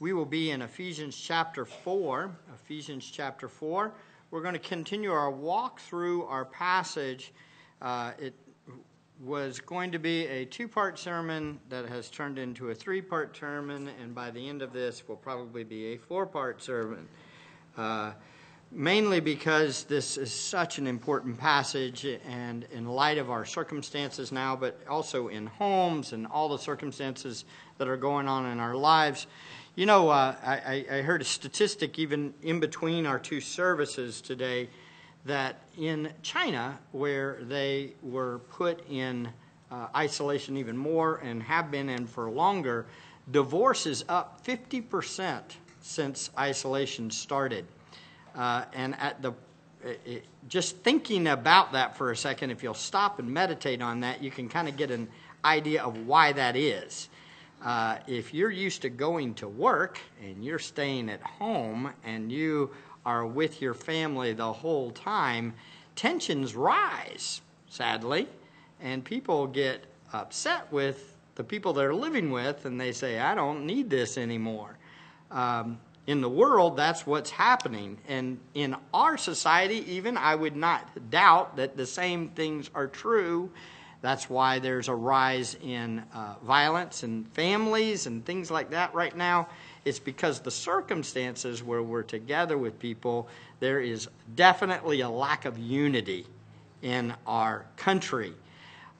We will be in Ephesians chapter 4. Ephesians chapter 4. We're going to continue our walk through our passage. Uh, it was going to be a two part sermon that has turned into a three part sermon, and by the end of this, will probably be a four part sermon. Uh, mainly because this is such an important passage, and in light of our circumstances now, but also in homes and all the circumstances that are going on in our lives. You know, uh, I, I, heard a statistic even in between our two services today that in China, where they were put in uh, isolation even more and have been in for longer, divorce is up 50% since isolation started. Uh, and at the it, just thinking about that for a second, if you'll stop and meditate on that, you can kind of get an idea of why that is. Uh, if you're used to going to work and you're staying at home and you are with your family the whole time, tensions rise, sadly, and people get upset with the people they're living with and they say, I don't need this anymore. Um, in the world, that's what's happening. And in our society, even, I would not doubt that the same things are true that's why there's a rise in uh, violence and families and things like that right now. It's because the circumstances where we're together with people, there is definitely a lack of unity in our country.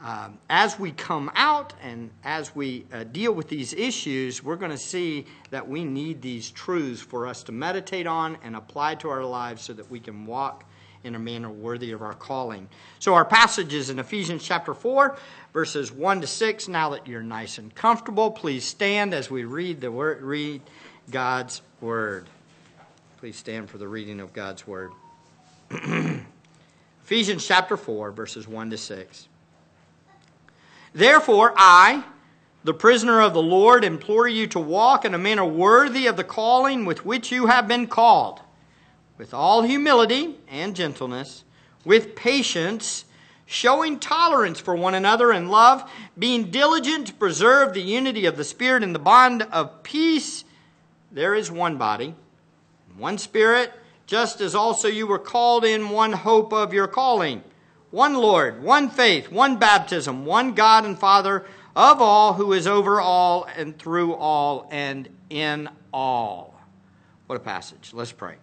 Um, as we come out and as we uh, deal with these issues, we're going to see that we need these truths for us to meditate on and apply to our lives so that we can walk in a manner worthy of our calling. So, our passage is in Ephesians chapter 4, verses 1 to 6. Now that you're nice and comfortable, please stand as we read, the word, read God's word. Please stand for the reading of God's word. Ephesians chapter 4, verses 1 to 6. Therefore, I, the prisoner of the Lord, implore you to walk in a manner worthy of the calling with which you have been called with all humility and gentleness, with patience, showing tolerance for one another in love, being diligent to preserve the unity of the Spirit in the bond of peace. There is one body, one Spirit, just as also you were called in one hope of your calling. One Lord, one faith, one baptism, one God and Father of all, who is over all and through all and in all. What a passage. Let's pray.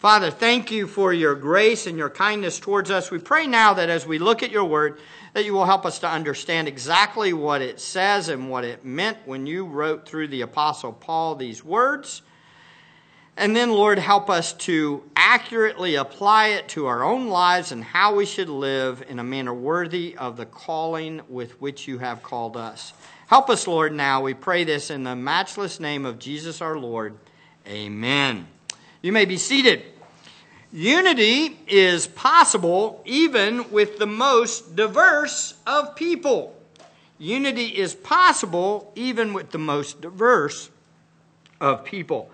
Father, thank you for your grace and your kindness towards us. We pray now that as we look at your word, that you will help us to understand exactly what it says and what it meant when you wrote through the Apostle Paul these words. And then, Lord, help us to accurately apply it to our own lives and how we should live in a manner worthy of the calling with which you have called us. Help us, Lord, now. We pray this in the matchless name of Jesus our Lord. Amen. You may be seated. Unity is possible even with the most diverse of people. Unity is possible even with the most diverse of people.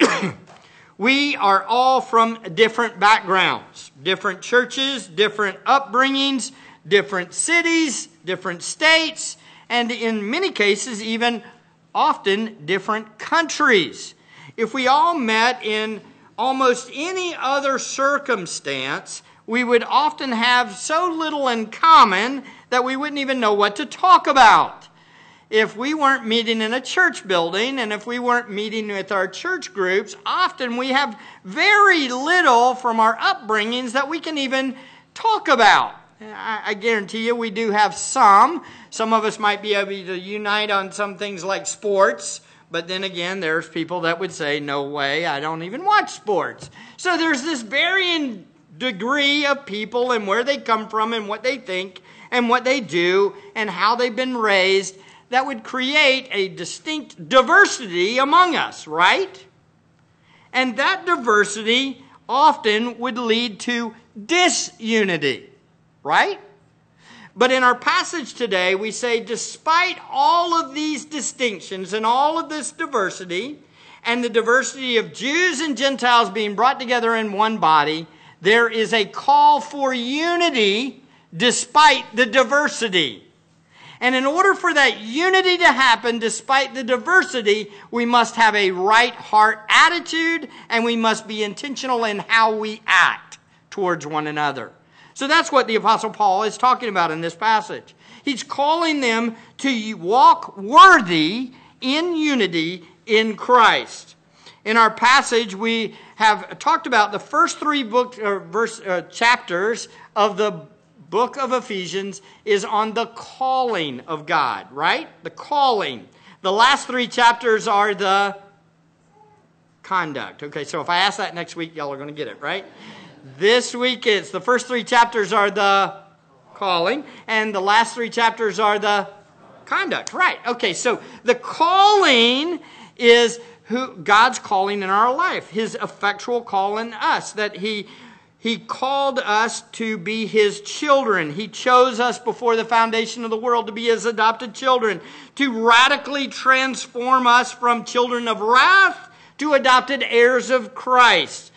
we are all from different backgrounds, different churches, different upbringings, different cities, different states, and in many cases, even often different countries. If we all met in almost any other circumstance, we would often have so little in common that we wouldn't even know what to talk about. If we weren't meeting in a church building and if we weren't meeting with our church groups, often we have very little from our upbringings that we can even talk about. I, guarantee you we do have some. Some of us might be able to unite on some things like sports but then again, there's people that would say, no way, I don't even watch sports. So there's this varying degree of people and where they come from and what they think and what they do and how they've been raised that would create a distinct diversity among us, right? And that diversity often would lead to disunity, right? But in our passage today, we say, despite all of these distinctions and all of this diversity, and the diversity of Jews and Gentiles being brought together in one body, there is a call for unity despite the diversity. And in order for that unity to happen, despite the diversity, we must have a right heart attitude and we must be intentional in how we act towards one another. So that's what the Apostle Paul is talking about in this passage. He's calling them to walk worthy in unity in Christ. In our passage, we have talked about the first three book, uh, verse, uh, chapters of the book of Ephesians is on the calling of God, right? The calling. The last three chapters are the conduct. Okay, so if I ask that next week, y'all are going to get it, right? This week it's the first three chapters are the calling, and the last three chapters are the conduct. Right. Okay, so the calling is who God's calling in our life, his effectual call in us, that he he called us to be his children. He chose us before the foundation of the world to be his adopted children, to radically transform us from children of wrath to adopted heirs of Christ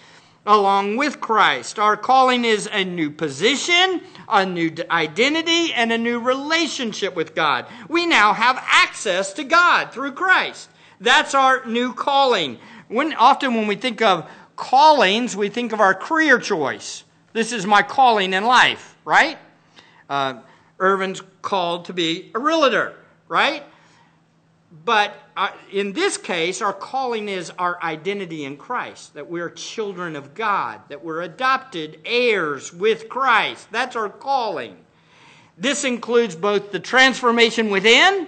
along with Christ. Our calling is a new position, a new identity, and a new relationship with God. We now have access to God through Christ. That's our new calling. When, often when we think of callings, we think of our career choice. This is my calling in life, right? Uh, Irvin's called to be a realtor, right? But uh, in this case, our calling is our identity in Christ, that we're children of God, that we're adopted heirs with Christ. That's our calling. This includes both the transformation within,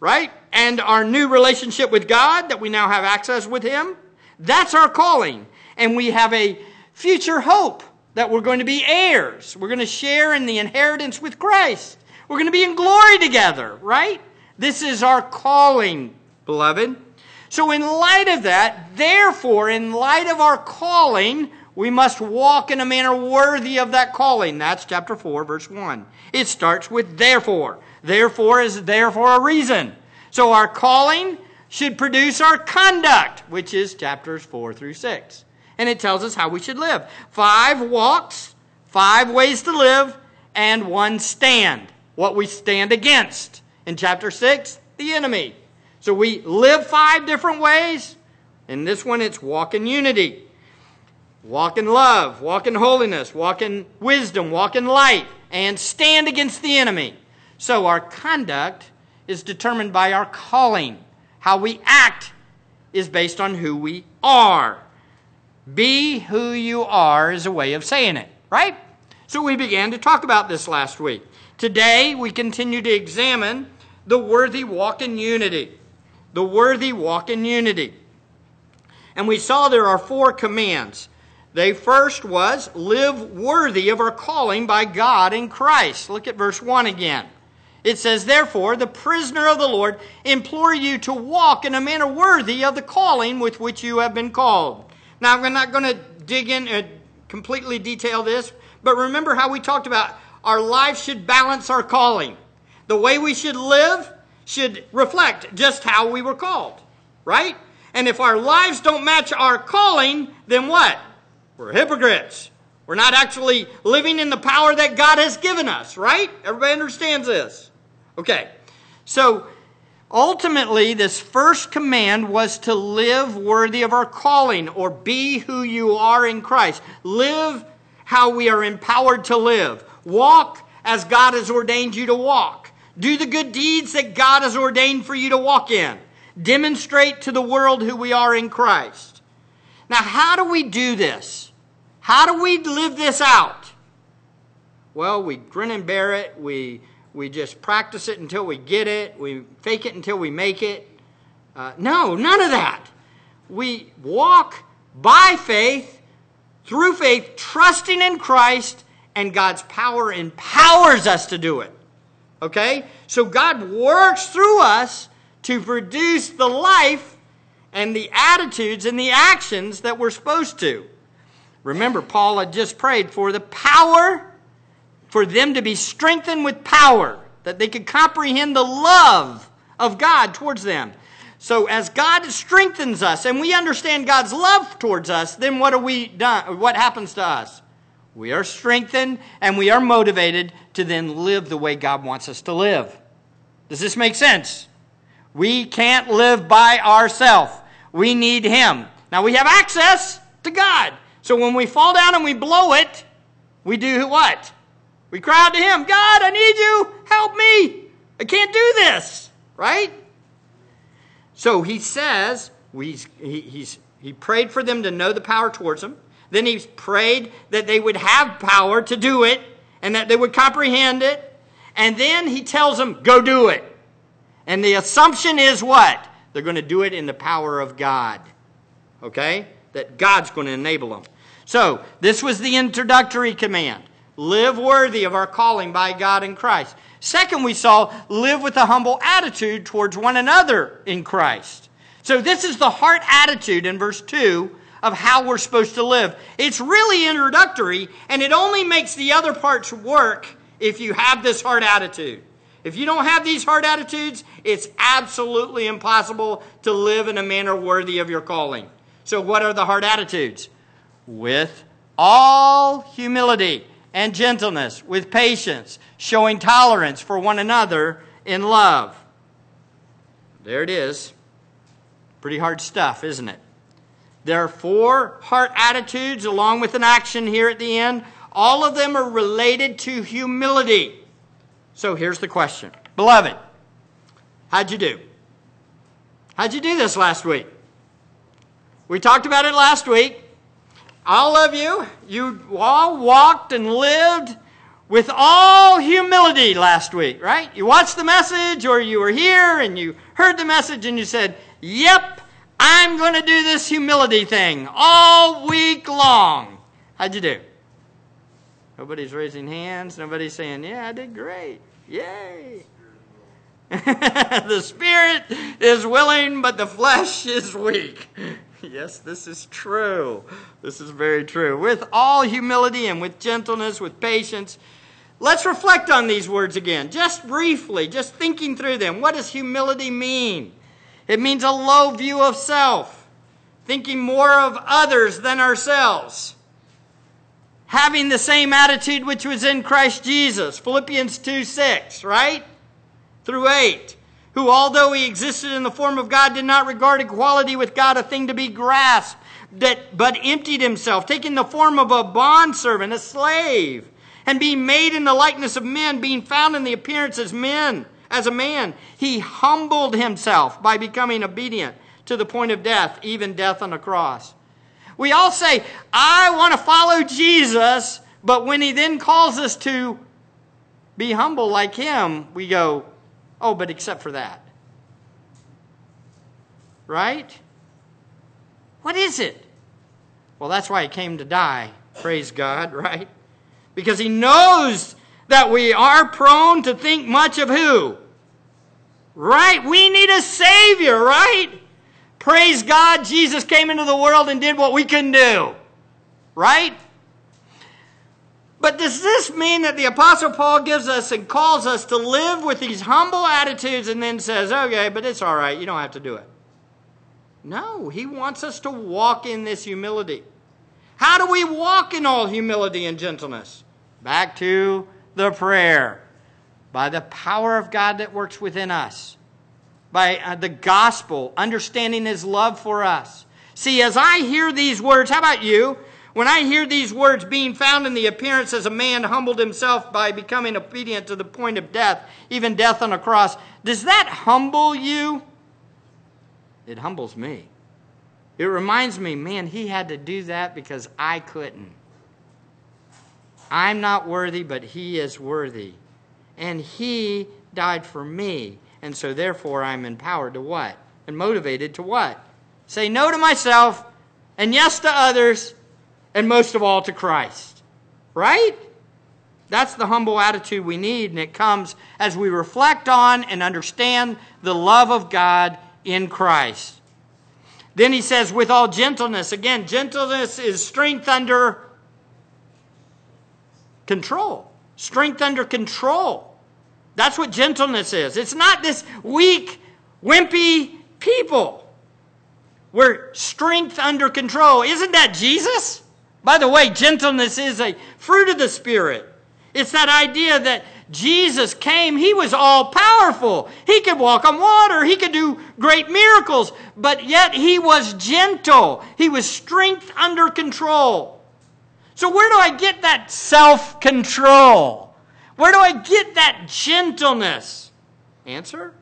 right, and our new relationship with God, that we now have access with Him. That's our calling. And we have a future hope that we're going to be heirs. We're going to share in the inheritance with Christ. We're going to be in glory together, right? This is our calling, beloved. So, in light of that, therefore, in light of our calling, we must walk in a manner worthy of that calling. That's chapter 4, verse 1. It starts with therefore. Therefore is there for a reason. So, our calling should produce our conduct, which is chapters 4 through 6. And it tells us how we should live. Five walks, five ways to live, and one stand. What we stand against. In chapter 6, the enemy. So we live five different ways. In this one, it's walk in unity, walk in love, walk in holiness, walk in wisdom, walk in light, and stand against the enemy. So our conduct is determined by our calling. How we act is based on who we are. Be who you are is a way of saying it, right? So we began to talk about this last week. Today, we continue to examine the worthy walk in unity. The worthy walk in unity. And we saw there are four commands. The first was live worthy of our calling by God in Christ. Look at verse 1 again. It says, Therefore, the prisoner of the Lord implore you to walk in a manner worthy of the calling with which you have been called. Now, I'm not going to dig in and completely detail this, but remember how we talked about our life should balance our calling. The way we should live should reflect just how we were called, right? And if our lives don't match our calling, then what? We're hypocrites. We're not actually living in the power that God has given us, right? Everybody understands this. Okay. So ultimately, this first command was to live worthy of our calling or be who you are in Christ. Live how we are empowered to live. Walk as God has ordained you to walk. Do the good deeds that God has ordained for you to walk in. Demonstrate to the world who we are in Christ. Now, how do we do this? How do we live this out? Well, we grin and bear it. We, we just practice it until we get it. We fake it until we make it. Uh, no, none of that. We walk by faith, through faith, trusting in Christ and God's power empowers us to do it. Okay? So God works through us to produce the life and the attitudes and the actions that we're supposed to. Remember, Paul had just prayed for the power, for them to be strengthened with power, that they could comprehend the love of God towards them. So as God strengthens us and we understand God's love towards us, then what are we done? What happens to us? We are strengthened and we are motivated to then live the way God wants us to live. Does this make sense? We can't live by ourselves. We need Him. Now we have access to God. So when we fall down and we blow it, we do what? We cry out to Him God, I need you. Help me. I can't do this. Right? So He says, we, he, he's, he prayed for them to know the power towards Him. Then He prayed that they would have power to do it and that they would comprehend it. And then He tells them, go do it. And the assumption is what? They're going to do it in the power of God. Okay? That God's going to enable them. So, this was the introductory command. Live worthy of our calling by God in Christ. Second, we saw live with a humble attitude towards one another in Christ. So, this is the heart attitude in verse 2 of how we're supposed to live. It's really introductory, and it only makes the other parts work if you have this heart attitude. If you don't have these heart attitudes, it's absolutely impossible to live in a manner worthy of your calling. So, what are the heart attitudes? With all humility and gentleness, with patience, showing tolerance for one another in love. There it is. Pretty hard stuff, isn't it? There are four heart attitudes along with an action here at the end. All of them are related to humility. So here's the question Beloved, how'd you do? How'd you do this last week? We talked about it last week. All of you, you all walked and lived with all humility last week, right? You watched the message or you were here and you heard the message and you said, Yep, I'm going to do this humility thing all week long. How'd you do? Nobody's raising hands. Nobody's saying, Yeah, I did great. Yay. the spirit is willing, but the flesh is weak. yes, this is true. This is very true. With all humility and with gentleness, with patience. Let's reflect on these words again, just briefly, just thinking through them. What does humility mean? It means a low view of self, thinking more of others than ourselves. Having the same attitude which was in Christ Jesus. Philippians 2 6, right? Through 8. Who, although he existed in the form of God, did not regard equality with God a thing to be grasped, that, but emptied himself, taking the form of a bondservant, a slave, and being made in the likeness of men, being found in the appearance as men as a man. He humbled himself by becoming obedient to the point of death, even death on a cross. We all say, I want to follow Jesus, but when he then calls us to be humble like him, we go, oh, but except for that. Right? What is it? Well, that's why he came to die. Praise God, right? Because he knows that we are prone to think much of who? Right? We need a Savior, right? Praise God, Jesus came into the world and did what we couldn't do. Right? But does this mean that the Apostle Paul gives us and calls us to live with these humble attitudes and then says, okay, but it's all right, you don't have to do it? No, he wants us to walk in this humility. How do we walk in all humility and gentleness? Back to the prayer by the power of God that works within us, by uh, the gospel, understanding his love for us. See, as I hear these words, how about you? When I hear these words being found in the appearance as a man humbled himself by becoming obedient to the point of death, even death on a cross, does that humble you? It humbles me. It reminds me, man, he had to do that because I couldn't. I'm not worthy, but He is worthy. And He died for me. And so therefore I'm empowered to what? And motivated to what? Say no to myself and yes to others and most of all to Christ. Right? That's the humble attitude we need, and it comes as we reflect on and understand the love of God in Christ. Then he says, with all gentleness. Again, gentleness is strength under control. Strength under control. That's what gentleness is. It's not this weak, wimpy people. We're strength under control. Isn't that Jesus? By the way, gentleness is a fruit of the Spirit. It's that idea that Jesus came, he was all powerful. He could walk on water, he could do great miracles, but yet he was gentle. He was strength under control. So, where do I get that self control? Where do I get that gentleness? Answer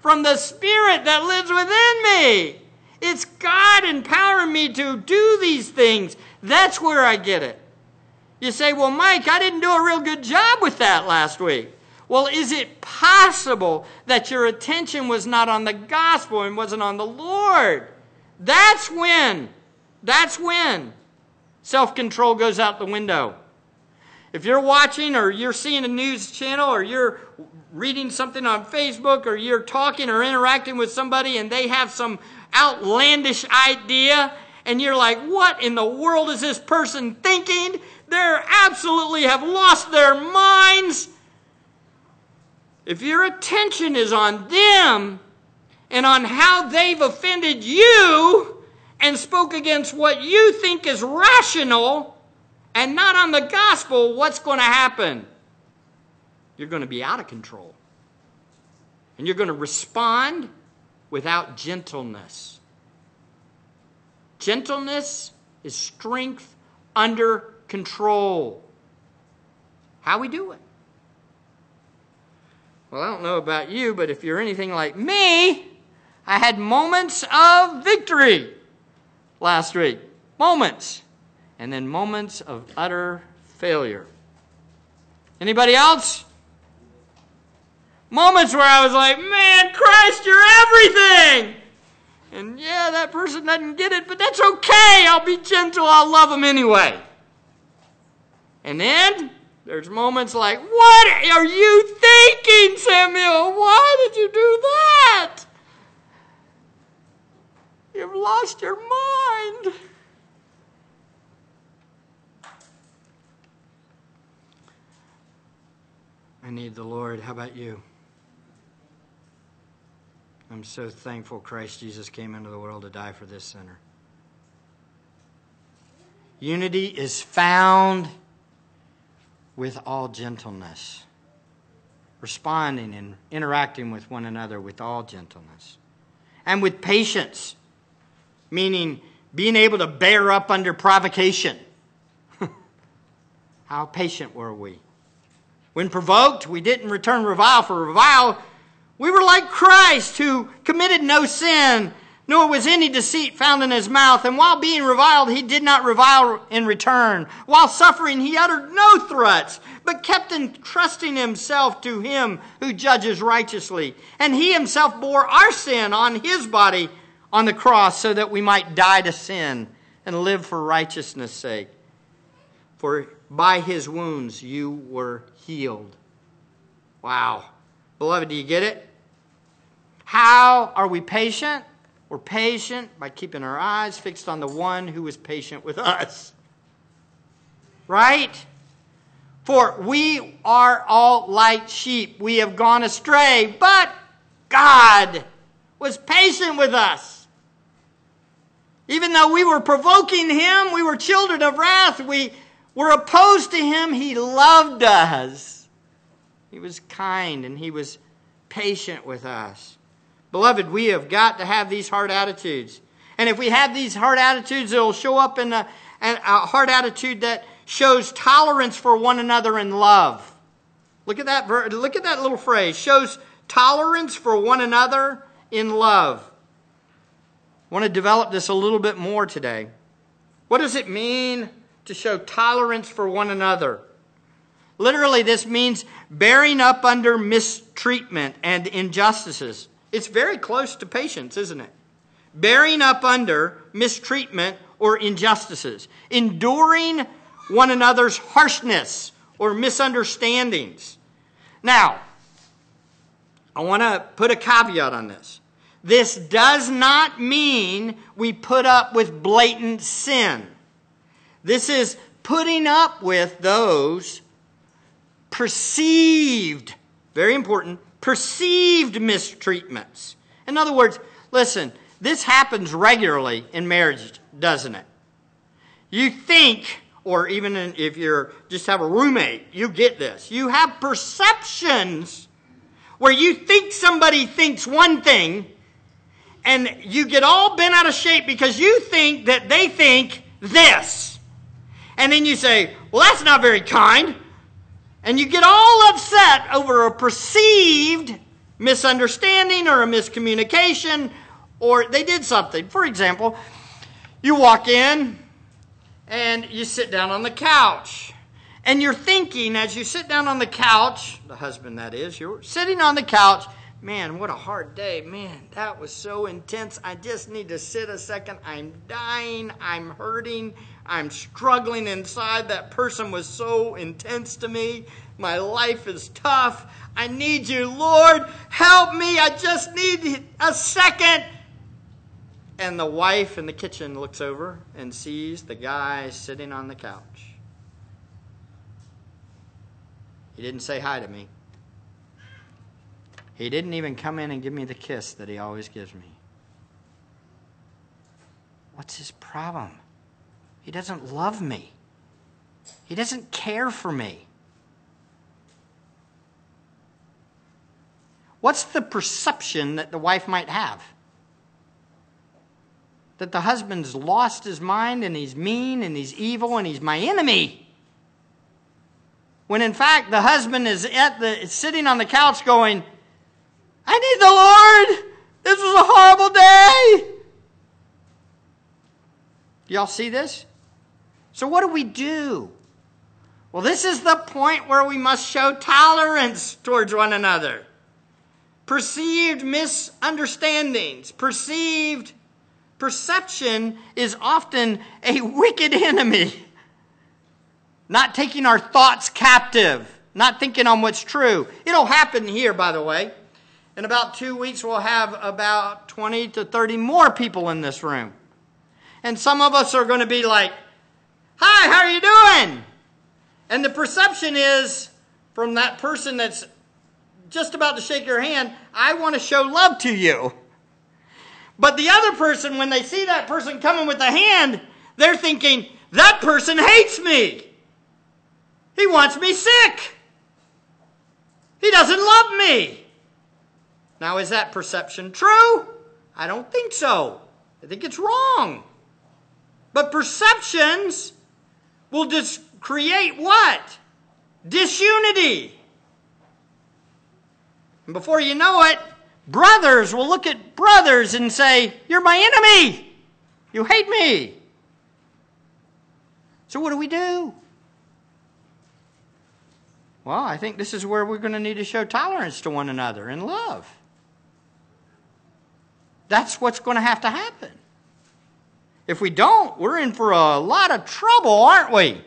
from the Spirit that lives within me. It's God empowering me to do these things. That's where I get it. You say, well, Mike, I didn't do a real good job with that last week. Well, is it possible that your attention was not on the gospel and wasn't on the Lord? That's when, that's when self control goes out the window. If you're watching or you're seeing a news channel or you're reading something on Facebook or you're talking or interacting with somebody and they have some outlandish idea and you're like, what in the world is this person thinking? They absolutely have lost their minds. If your attention is on them and on how they've offended you and spoke against what you think is rational and not on the gospel, what's going to happen? You're going to be out of control. And you're going to respond without gentleness. Gentleness is strength under control. How we do it? Well, I don't know about you, but if you're anything like me, I had moments of victory last week. Moments. And then moments of utter failure. Anybody else? Moments where I was like, man, Christ, you're everything. And yeah, that person doesn't get it, but that's okay. I'll be gentle. I'll love them anyway. And then there's moments like, What are you thinking, Samuel? Why did you do that? You've lost your mind. I need the Lord. How about you? I'm so thankful Christ Jesus came into the world to die for this sinner. Unity is found with all gentleness, responding and interacting with one another with all gentleness, and with patience, meaning being able to bear up under provocation. How patient were we? When provoked, we didn't return revile for revile we were like Christ, who committed no sin, nor was any deceit found in his mouth. And while being reviled, he did not revile in return. While suffering, he uttered no threats, but kept entrusting himself to him who judges righteously. And he himself bore our sin on his body on the cross so that we might die to sin and live for righteousness' sake. For by his wounds you were healed. Wow. Beloved, do you get it? How are we patient? We're patient by keeping our eyes fixed on the one who is patient with us. Right? For we are all like sheep. We have gone astray, but God was patient with us. Even though we were provoking him, we were children of wrath, we were opposed to him, he loved us. He was kind and he was patient with us. Beloved, we have got to have these hard attitudes. And if we have these hard attitudes, it'll show up in a, a hard attitude that shows tolerance for one another in love. Look at that, look at that little phrase. Shows tolerance for one another in love. I want to develop this a little bit more today. What does it mean to show tolerance for one another? Literally, this means bearing up under mistreatment and injustices. It's very close to patience, isn't it? Bearing up under mistreatment or injustices, enduring one another's harshness or misunderstandings. Now, I want to put a caveat on this. This does not mean we put up with blatant sin. This is putting up with those perceived, very important, perceived mistreatments. In other words, listen, this happens regularly in marriage, doesn't it? You think or even if you're just have a roommate, you get this. You have perceptions where you think somebody thinks one thing and you get all bent out of shape because you think that they think this. And then you say, well, that's not very kind. And you get all upset over a perceived misunderstanding or a miscommunication or they did something. For example, you walk in and you sit down on the couch. And you're thinking as you sit down on the couch, the husband that is, you're sitting on the couch, man, what a hard day. Man, that was so intense. I just need to sit a second. I'm dying. I'm hurting. I'm struggling inside. That person was so intense to me. My life is tough. I need you, Lord. Help me. I just need a second. And the wife in the kitchen looks over and sees the guy sitting on the couch. He didn't say hi to me. He didn't even come in and give me the kiss that he always gives me. What's his problem? He doesn't love me. He doesn't care for me. What's the perception that the wife might have? That the husband's lost his mind and he's mean and he's evil and he's my enemy. When in fact the husband is at the sitting on the couch going, I need the Lord. This was a horrible day. Y'all see this? So, what do we do? Well, this is the point where we must show tolerance towards one another perceived misunderstandings, perceived perception is often a wicked enemy. Not taking our thoughts captive, not thinking on what's true. It'll happen here, by the way. In about two weeks, we'll have about 20 to 30 more people in this room. And some of us are going to be like, Hi, how are you doing? And the perception is from that person that's just about to shake your hand, I want to show love to you. But the other person, when they see that person coming with a hand, they're thinking, that person hates me. He wants me sick. He doesn't love me. Now, is that perception true? I don't think so. I think it's wrong. But perceptions will just create what? Disunity. And before you know it, brothers will look at brothers and say, You're my enemy. You hate me. So, what do we do? Well, I think this is where we're going to need to show tolerance to one another and love. That's what's going to have to happen. If we don't, we're in for a lot of trouble, aren't we?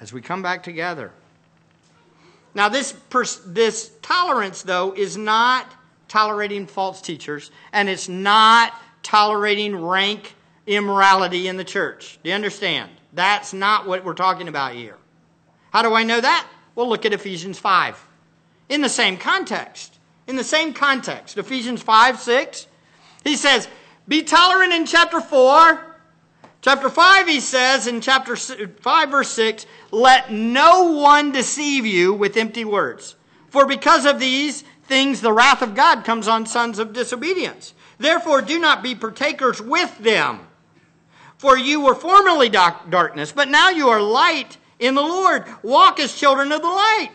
As we come back together. Now, this, pers- this tolerance, though, is not tolerating false teachers, and it's not tolerating rank immorality in the church. Do you understand? That's not what we're talking about here. How do I know that? Well, look at Ephesians 5. In the same context. In the same context. Ephesians 5 6. He says, Be tolerant in chapter 4 Chapter 5, he says in chapter 5, verse 6, let no one deceive you with empty words. For because of these things, the wrath of God comes on sons of disobedience. Therefore, do not be partakers with them. For you were formerly darkness, but now you are light in the Lord. Walk as children of the light.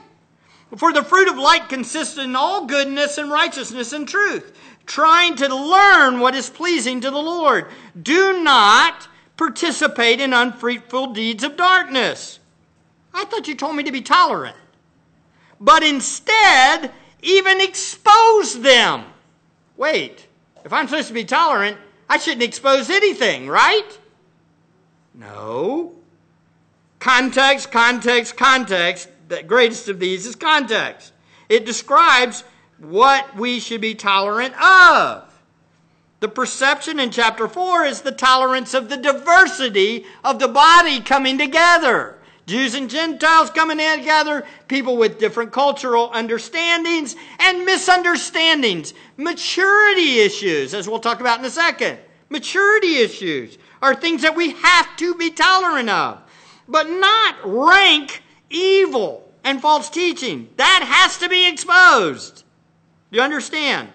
For the fruit of light consists in all goodness and righteousness and truth, trying to learn what is pleasing to the Lord. Do not participate in unfruitful deeds of darkness. I thought you told me to be tolerant. But instead, even expose them. Wait, if I'm supposed to be tolerant, I shouldn't expose anything, right? No. Context, context, context. The greatest of these is context. It describes what we should be tolerant of. The perception in chapter 4 is the tolerance of the diversity of the body coming together. Jews and Gentiles coming together, people with different cultural understandings and misunderstandings, maturity issues, as we'll talk about in a second. Maturity issues are things that we have to be tolerant of, but not rank evil and false teaching. That has to be exposed. You understand?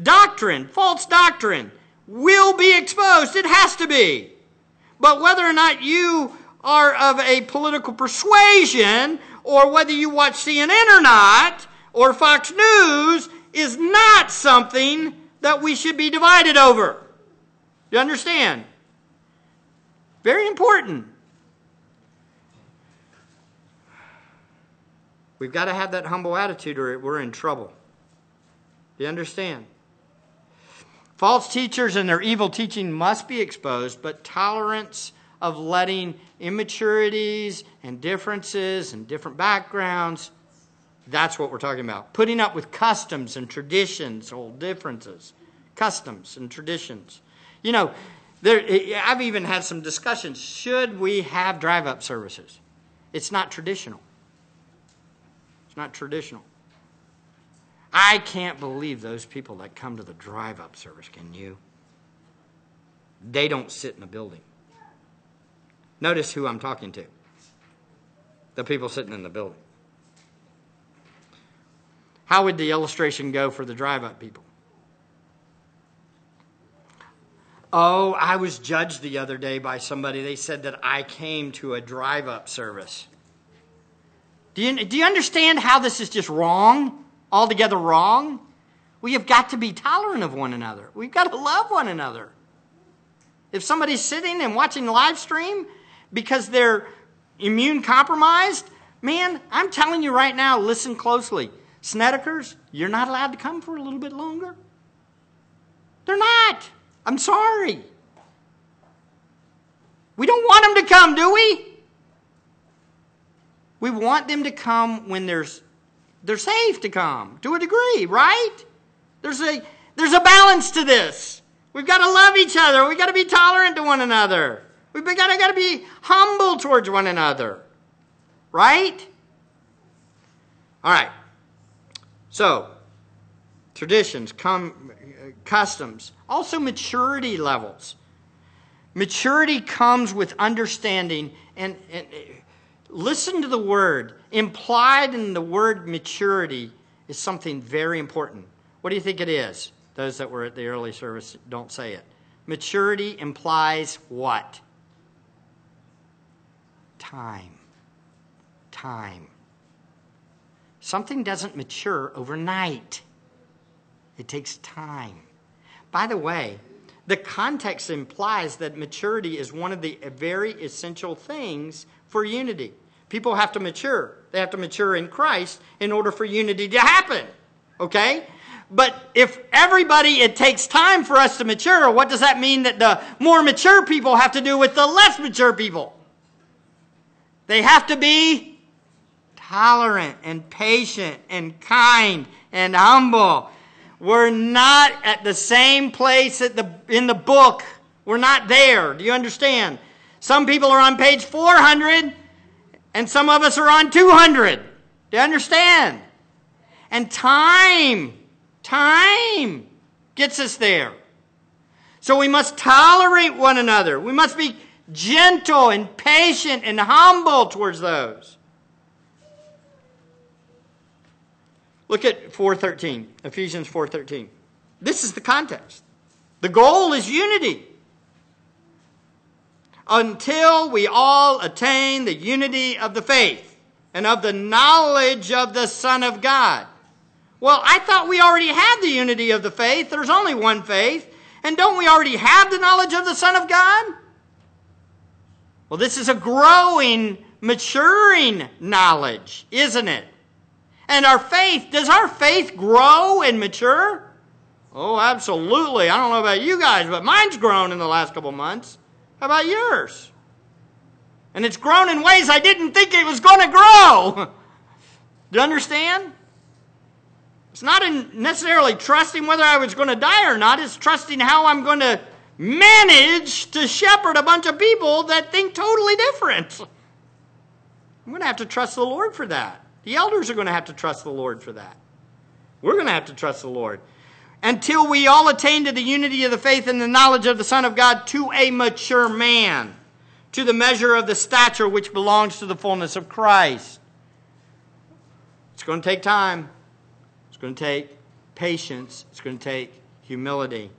Doctrine, false doctrine, will be exposed. It has to be. But whether or not you are of a political persuasion, or whether you watch CNN or not, or Fox News, is not something that we should be divided over. You understand? Very important. We've got to have that humble attitude or we're in trouble. Do you understand? False teachers and their evil teaching must be exposed, but tolerance of letting immaturities and differences and different backgrounds, that's what we're talking about. Putting up with customs and traditions, old differences, customs and traditions. You know, there, I've even had some discussions. Should we have drive up services? It's not traditional. It's not traditional. I can't believe those people that come to the drive up service, can you? They don't sit in a building. Notice who I'm talking to the people sitting in the building. How would the illustration go for the drive up people? Oh, I was judged the other day by somebody. They said that I came to a drive up service. Do you, do you understand how this is just wrong? Altogether wrong? We have got to be tolerant of one another. We've got to love one another. If somebody's sitting and watching the live stream because they're immune compromised, man, I'm telling you right now, listen closely. Snedekers, you're not allowed to come for a little bit longer. They're not. I'm sorry. We don't want them to come, do we? We want them to come when there's they're safe to come to a degree, right? There's a there's a balance to this. We've got to love each other. We've got to be tolerant to one another. We've got to, got to be humble towards one another. Right? All right. So, traditions, com, customs, also maturity levels. Maturity comes with understanding and, and listen to the word. Implied in the word maturity is something very important. What do you think it is? Those that were at the early service don't say it. Maturity implies what? Time. Time. Something doesn't mature overnight, it takes time. By the way, the context implies that maturity is one of the very essential things for unity. People have to mature. They have to mature in Christ in order for unity to happen. Okay? But if everybody, it takes time for us to mature, what does that mean that the more mature people have to do with the less mature people? They have to be tolerant and patient and kind and humble we're not at the same place at the, in the book. We're not there. Do you understand? Some people are on page 400 and some of us are on 200. Do you understand? And time, time gets us there. So we must tolerate one another. We must be gentle and patient and humble towards those. Look at 4:13, Ephesians 4:13. This is the context. The goal is unity. Until we all attain the unity of the faith and of the knowledge of the Son of God. Well, I thought we already had the unity of the faith. There's only one faith. And don't we already have the knowledge of the Son of God? Well, this is a growing, maturing knowledge, isn't it? And our faith, does our faith grow and mature? Oh, absolutely. I don't know about you guys, but mine's grown in the last couple months. How about yours? And it's grown in ways I didn't think it was going to grow. Do you understand? It's not necessarily trusting whether I was going to die or not, it's trusting how I'm going to manage to shepherd a bunch of people that think totally different. I'm going to have to trust the Lord for that. The elders are going to have to trust the Lord for that. We're going to have to trust the Lord. Until we all attain to the unity of the faith and the knowledge of the Son of God to a mature man, to the measure of the stature which belongs to the fullness of Christ. It's going to take time. It's going to take patience. It's going to take humility.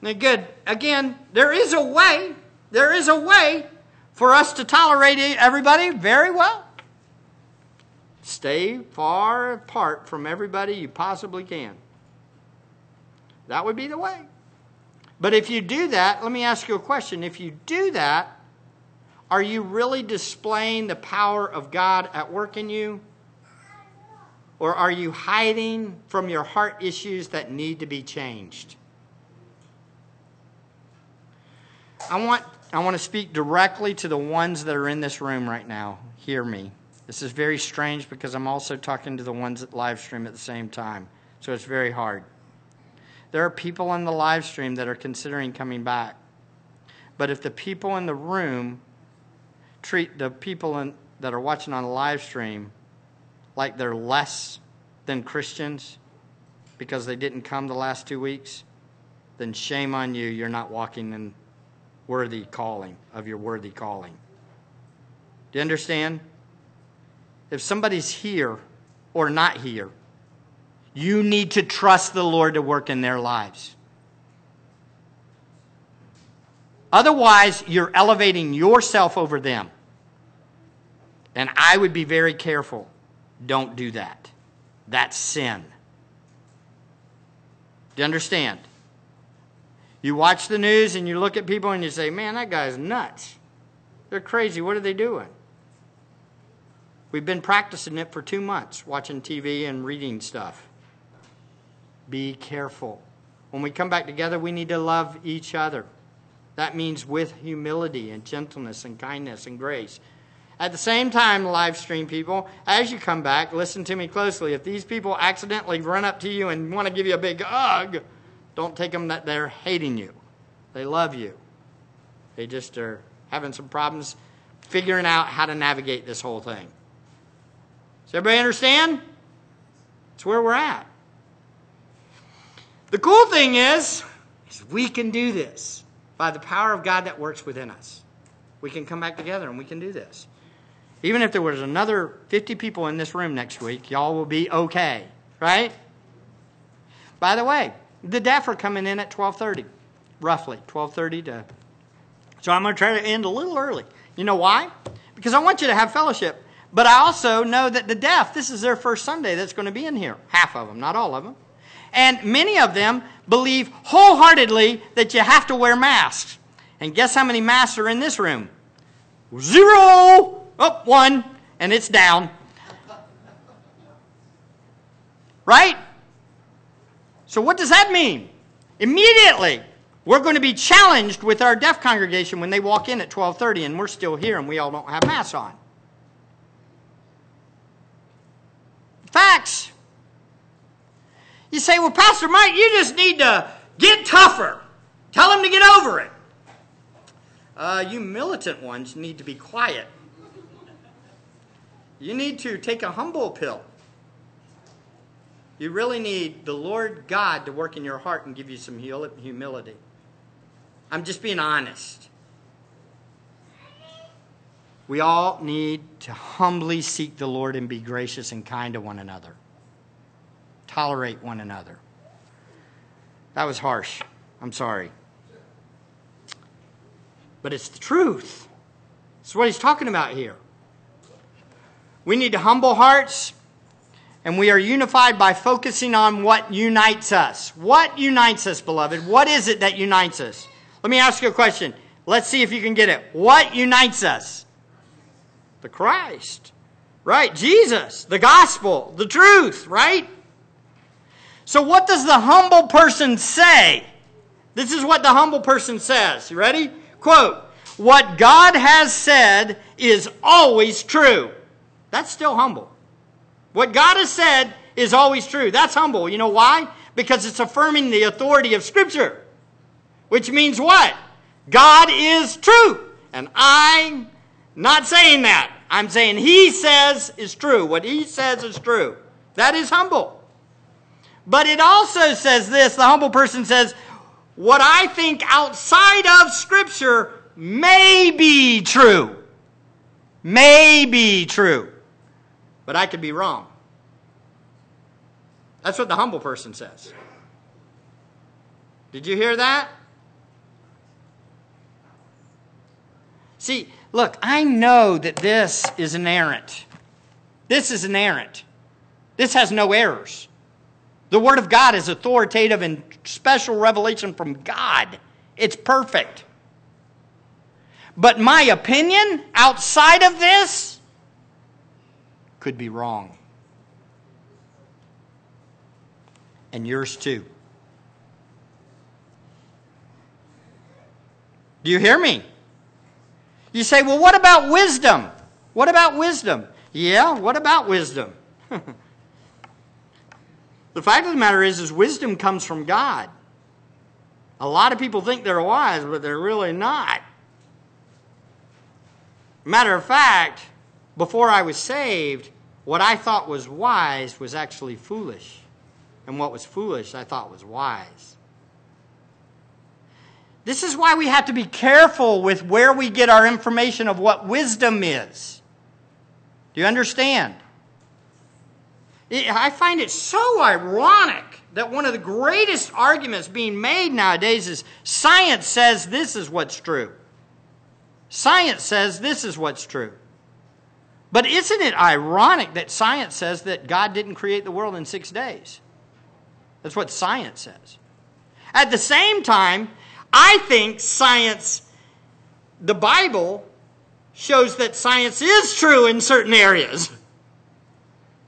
Now, good. Again, there is a way. There is a way for us to tolerate everybody very well. Stay far apart from everybody you possibly can. That would be the way. But if you do that, let me ask you a question. If you do that, are you really displaying the power of God at work in you? Or are you hiding from your heart issues that need to be changed? I want, I want to speak directly to the ones that are in this room right now. Hear me. This is very strange because I'm also talking to the ones that live stream at the same time. So it's very hard. There are people on the live stream that are considering coming back. But if the people in the room treat the people in, that are watching on the live stream like they're less than Christians because they didn't come the last two weeks, then shame on you. You're not walking in worthy calling of your worthy calling. Do you understand? If somebody's here or not here, you need to trust the Lord to work in their lives. Otherwise, you're elevating yourself over them. And I would be very careful. Don't do that. That's sin. Do you understand? You watch the news and you look at people and you say, man, that guy's nuts. They're crazy. What are they doing? We've been practicing it for two months, watching TV and reading stuff. Be careful. When we come back together, we need to love each other. That means with humility and gentleness and kindness and grace. At the same time, live stream people, as you come back, listen to me closely. If these people accidentally run up to you and want to give you a big hug, don't take them that they're hating you. They love you. They just are having some problems figuring out how to navigate this whole thing. Does everybody understand? It's where we're at. The cool thing is, is we can do this by the power of God that works within us. We can come back together and we can do this. Even if there was another 50 people in this room next week, y'all will be okay, right? By the way, the deaf are coming in at 12:30, roughly 12:30 to. So I'm going to try to end a little early. You know why? Because I want you to have fellowship. But I also know that the deaf, this is their first Sunday that's going to be in here. Half of them, not all of them. And many of them believe wholeheartedly that you have to wear masks. And guess how many masks are in this room? Zero! Oh, one, and it's down. Right? So what does that mean? Immediately, we're going to be challenged with our deaf congregation when they walk in at 12:30 and we're still here and we all don't have masks on. Facts. You say, well, Pastor Mike, you just need to get tougher. Tell them to get over it. Uh, you militant ones need to be quiet. You need to take a humble pill. You really need the Lord God to work in your heart and give you some humility. I'm just being honest. We all need to humbly seek the Lord and be gracious and kind to one another tolerate one another. That was harsh. I'm sorry. But it's the truth. It's what he's talking about here. We need to humble hearts, and we are unified by focusing on what unites us. What unites us, beloved? What is it that unites us? Let me ask you a question. Let's see if you can get it. What unites us? The Christ. Right? Jesus, the gospel, the truth, right? So, what does the humble person say? This is what the humble person says. You ready? Quote What God has said is always true. That's still humble. What God has said is always true. That's humble. You know why? Because it's affirming the authority of Scripture. Which means what? God is true. And I'm not saying that. I'm saying He says is true. What He says is true. That is humble. But it also says this the humble person says, What I think outside of Scripture may be true. May be true. But I could be wrong. That's what the humble person says. Did you hear that? See, look, I know that this is inerrant. This is inerrant. This has no errors. The Word of God is authoritative and special revelation from God. It's perfect. But my opinion outside of this could be wrong. And yours too. Do you hear me? You say, well, what about wisdom? What about wisdom? Yeah, what about wisdom? the fact of the matter is, is wisdom comes from God. A lot of people think they're wise, but they're really not. Matter of fact, before I was saved, what I thought was wise was actually foolish. And what was foolish, I thought was wise. This is why we have to be careful with where we get our information of what wisdom is. Do you understand? I find it so ironic that one of the greatest arguments being made nowadays is science says this is what's true. Science says this is what's true. But isn't it ironic that science says that God didn't create the world in six days? That's what science says. At the same time, I think science, the Bible, shows that science is true in certain areas.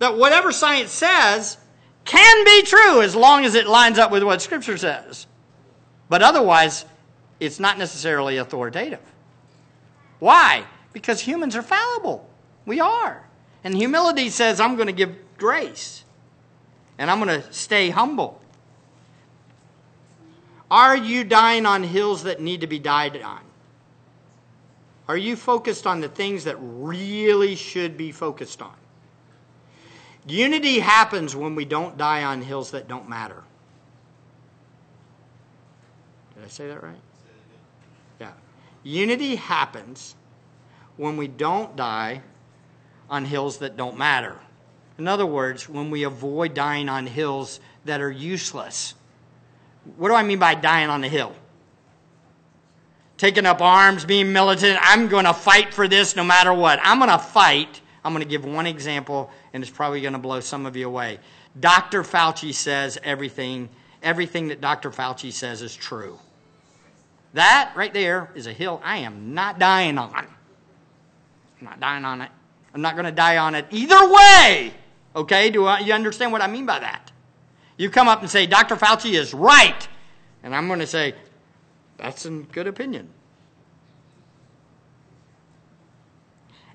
That whatever science says can be true as long as it lines up with what Scripture says. But otherwise, it's not necessarily authoritative. Why? Because humans are fallible. We are. And humility says, I'm going to give grace. And I'm going to stay humble. Are you dying on hills that need to be died on? Are you focused on the things that really should be focused on? Unity happens when we don't die on hills that don't matter. Did I say that right? Yeah. Unity happens when we don't die on hills that don't matter. In other words, when we avoid dying on hills that are useless. What do I mean by dying on the hill? Taking up arms, being militant. I'm going to fight for this no matter what. I'm going to fight. I'm going to give one example, and it's probably going to blow some of you away. Dr. Fauci says everything, everything that Dr. Fauci says is true. That right there is a hill I am not dying on. I'm not dying on it. I'm not going to die on it either way. Okay? Do I, you understand what I mean by that? You come up and say, Dr. Fauci is right. And I'm going to say, that's a good opinion.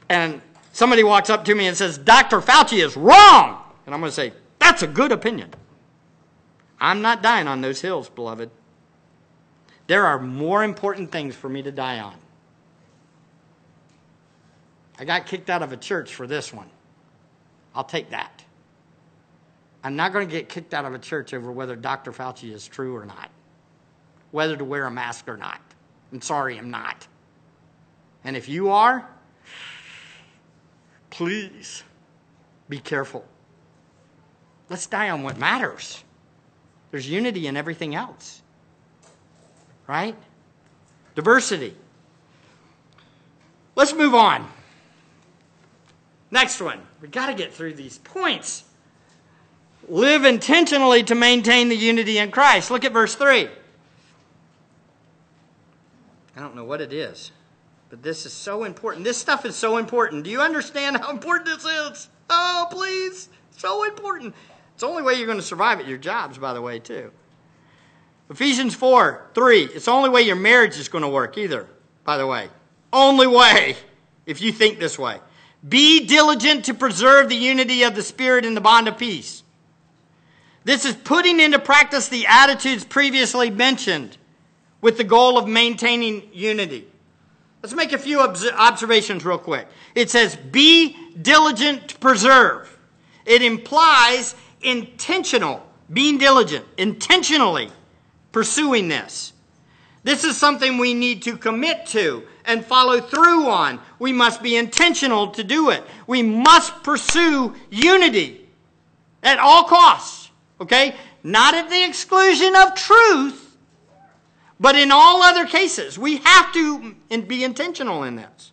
And somebody walks up to me and says, Dr. Fauci is wrong. And I'm going to say, that's a good opinion. I'm not dying on those hills, beloved. There are more important things for me to die on. I got kicked out of a church for this one. I'll take that. I'm not going to get kicked out of a church over whether Dr. Fauci is true or not, whether to wear a mask or not. I'm sorry, I'm not. And if you are, please be careful. Let's die on what matters. There's unity in everything else, right? Diversity. Let's move on. Next one. We've got to get through these points. Live intentionally to maintain the unity in Christ. Look at verse 3. I don't know what it is, but this is so important. This stuff is so important. Do you understand how important this is? Oh, please. So important. It's the only way you're going to survive at your jobs, by the way, too. Ephesians 4 3. It's the only way your marriage is going to work, either, by the way. Only way, if you think this way. Be diligent to preserve the unity of the Spirit in the bond of peace. This is putting into practice the attitudes previously mentioned with the goal of maintaining unity. Let's make a few observations real quick. It says, be diligent to preserve. It implies intentional being diligent, intentionally pursuing this. This is something we need to commit to and follow through on. We must be intentional to do it. We must pursue unity at all costs, okay? Not at the exclusion of truth, but in all other cases. We have to be intentional in this.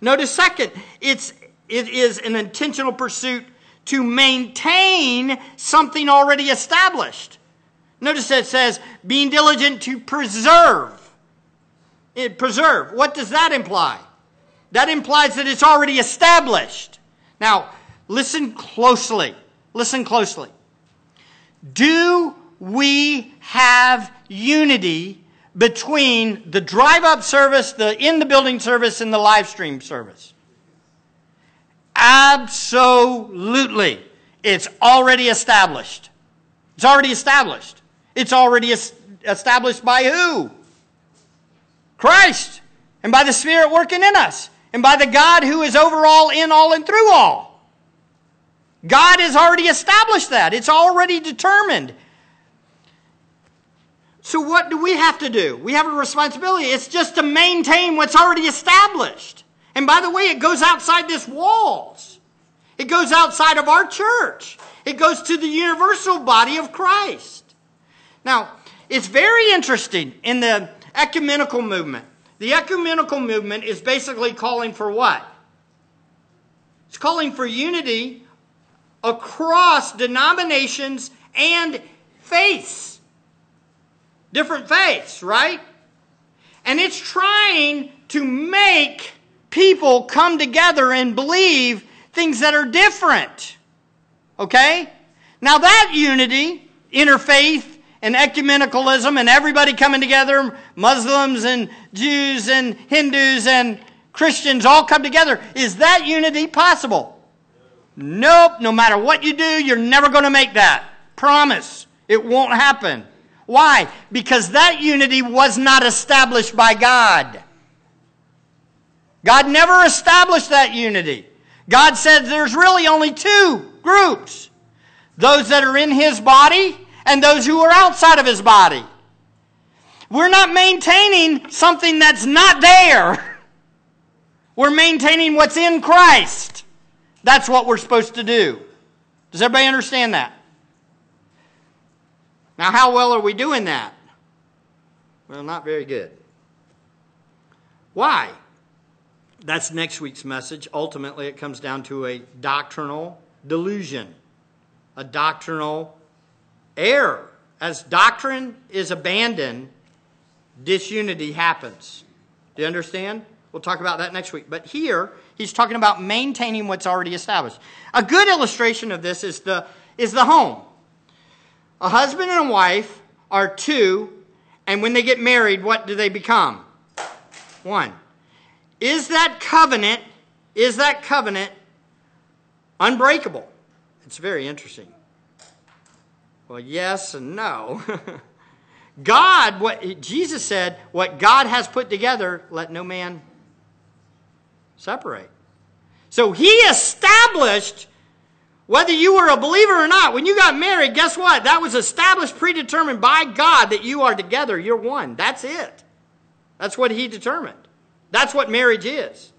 Notice, second, it's, it is an intentional pursuit to maintain something already established. Notice that it says, being diligent to preserve. It, preserve. What does that imply? That implies that it's already established. Now, listen closely. Listen closely. Do we have unity between the drive up service, the in the building service, and the live stream service? Absolutely. It's already established. It's already established. It's already established by who? Christ. And by the Spirit working in us. And by the God who is over all, in all, and through all. God has already established that. It's already determined. So, what do we have to do? We have a responsibility. It's just to maintain what's already established. And by the way, it goes outside this walls. It goes outside of our church. It goes to the universal body of Christ. Now, it's very interesting in the ecumenical movement. The ecumenical movement is basically calling for what? It's calling for unity across denominations and faiths. Different faiths, right? And it's trying to make people come together and believe things that are different. Okay? Now, that unity, interfaith, and ecumenicalism, and everybody coming together, Muslims and Jews and Hindus and Christians all come together, is that unity possible? Nope. No matter what you do, you're never going to make that. Promise. It won't happen. Why? Because that unity was not established by God. God never established that unity. God said there's really only two groups those that are in His body and those who are outside of His body. We're not maintaining something that's not there. We're maintaining what's in Christ. That's what we're supposed to do. Does everybody understand that? Now, how well are we doing that? Well, not very good. Why? That's next week's message. Ultimately, it comes down to a doctrinal delusion, a doctrinal error. As doctrine is abandoned, disunity happens. Do you understand? We'll talk about that next week. But here, he's talking about maintaining what's already established. A good illustration of this is the, is the home. A husband and a wife are two, and when they get married, what do they become? One. Is that covenant, is that covenant unbreakable? It's very interesting. Well, yes and no. God, what Jesus said, what God has put together, let no man separate. So he established whether you were a believer or not. When you got married, guess what? That was established, predetermined by God that you are together. You're one. That's it. That's what he determined. That's what marriage is.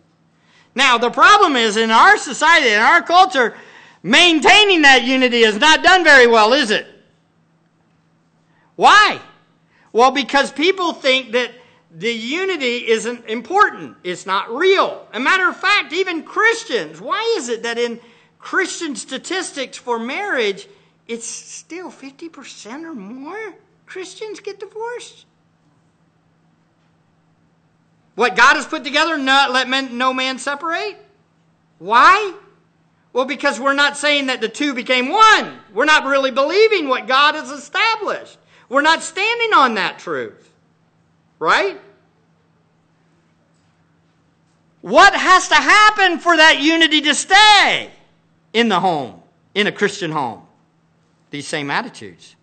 Now, the problem is in our society, in our culture, maintaining that unity is not done very well, is it? Why? Well, because people think that the unity isn't important. It's not real. A matter of fact, even Christians, why is it that in Christian statistics for marriage, it's still 50% or more Christians get divorced? What God has put together, not let men, no man separate. Why? Well, because we're not saying that the two became one. We're not really believing what God has established. We're not standing on that truth. Right? What has to happen for that unity to stay in the home, in a Christian home? These same attitudes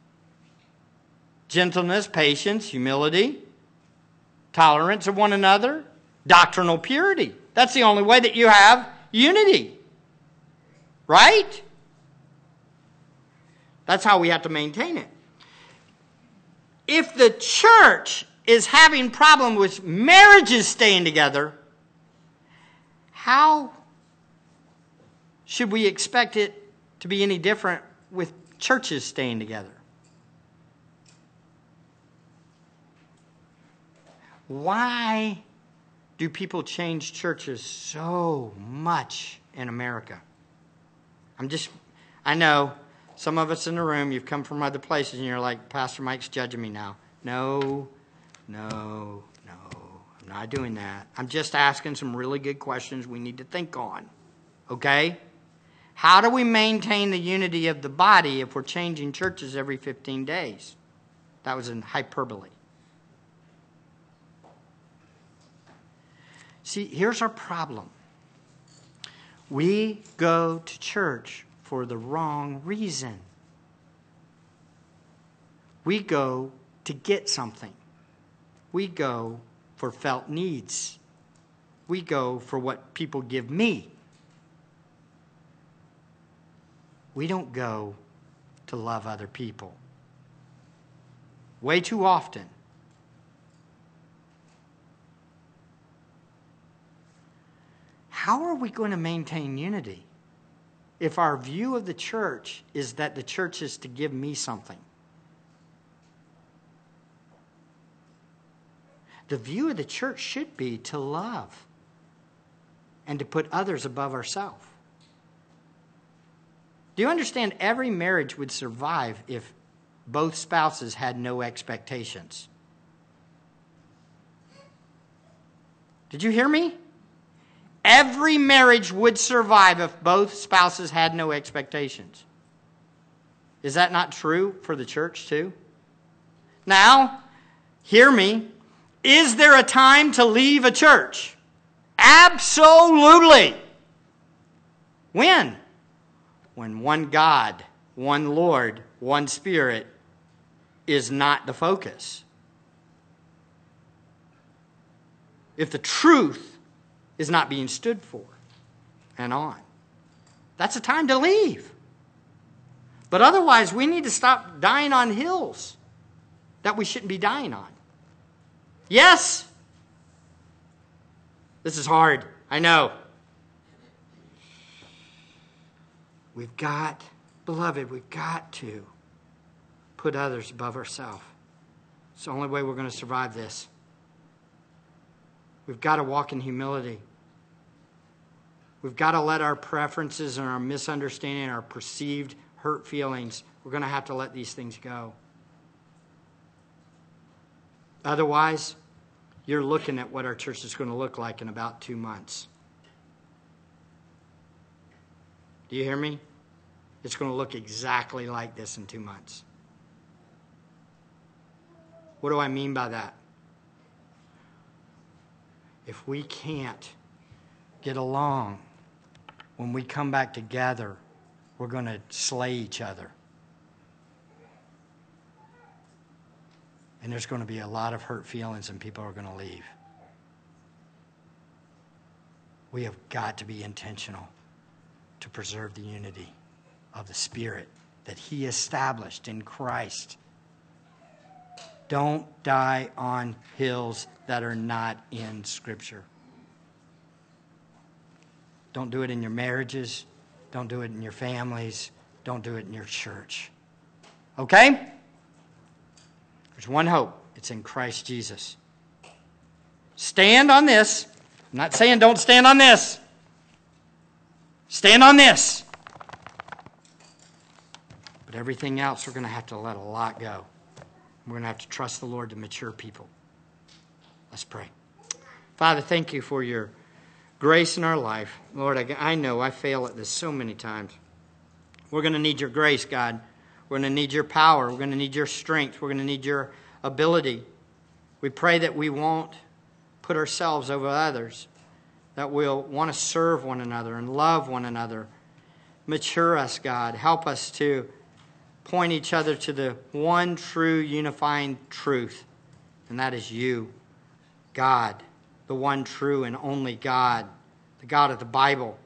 gentleness, patience, humility, tolerance of one another, doctrinal purity. That's the only way that you have unity. Right? That's how we have to maintain it. If the church is having problem with marriages staying together, how should we expect it to be any different with churches staying together? Why do people change churches so much in America? I'm just, I know some of us in the room, you've come from other places and you're like, Pastor Mike's judging me now. No, no, no, I'm not doing that. I'm just asking some really good questions we need to think on. Okay? How do we maintain the unity of the body if we're changing churches every 15 days? That was in hyperbole. See, here's our problem we go to church for the wrong reason. We go to get something. We go for felt needs. We go for what people give me. We don't go to love other people. Way too often, how are we going to maintain unity if our view of the church is that the church is to give me something? The view of the church should be to love and to put others above ourselves. Do you understand? Every marriage would survive if both spouses had no expectations. Did you hear me? Every marriage would survive if both spouses had no expectations. Is that not true for the church, too? Now, hear me. Is there a time to leave a church? Absolutely. When? When one God, one Lord, one Spirit is not the focus. If the truth is not being stood for and on. That's a time to leave. But otherwise, we need to stop dying on hills that we shouldn't be dying on. Yes? This is hard. I know. We've got, beloved, we've got to put others above ourselves. It's the only way we're going to survive this. We've got to walk in humility. We've got to let our preferences and our misunderstanding, and our perceived hurt feelings, we're going to have to let these things go. Otherwise, you're looking at what our church is going to look like in about two months. Do you hear me? It's going to look exactly like this in two months. What do I mean by that? If we can't get along, when we come back together, we're going to slay each other. And there's going to be a lot of hurt feelings, and people are going to leave. We have got to be intentional to preserve the unity of the Spirit that He established in Christ. Don't die on hills that are not in Scripture. Don't do it in your marriages. Don't do it in your families. Don't do it in your church. Okay? There's one hope it's in Christ Jesus. Stand on this. I'm not saying don't stand on this. Stand on this. But everything else, we're going to have to let a lot go. We're going to have to trust the Lord to mature people. Let's pray. Father, thank you for your grace in our life. Lord, I, I know I fail at this so many times. We're going to need your grace, God. We're going to need your power. We're going to need your strength. We're going to need your ability. We pray that we won't put ourselves over others, that we'll want to serve one another and love one another. Mature us, God. Help us to point each other to the one true unifying truth, and that is you, God the one true and only God, the God of the Bible.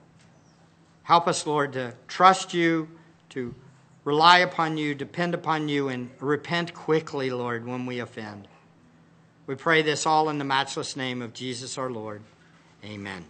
Help us, Lord, to trust you, to rely upon you, depend upon you, and repent quickly, Lord, when we offend. We pray this all in the matchless name of Jesus our Lord. Amen.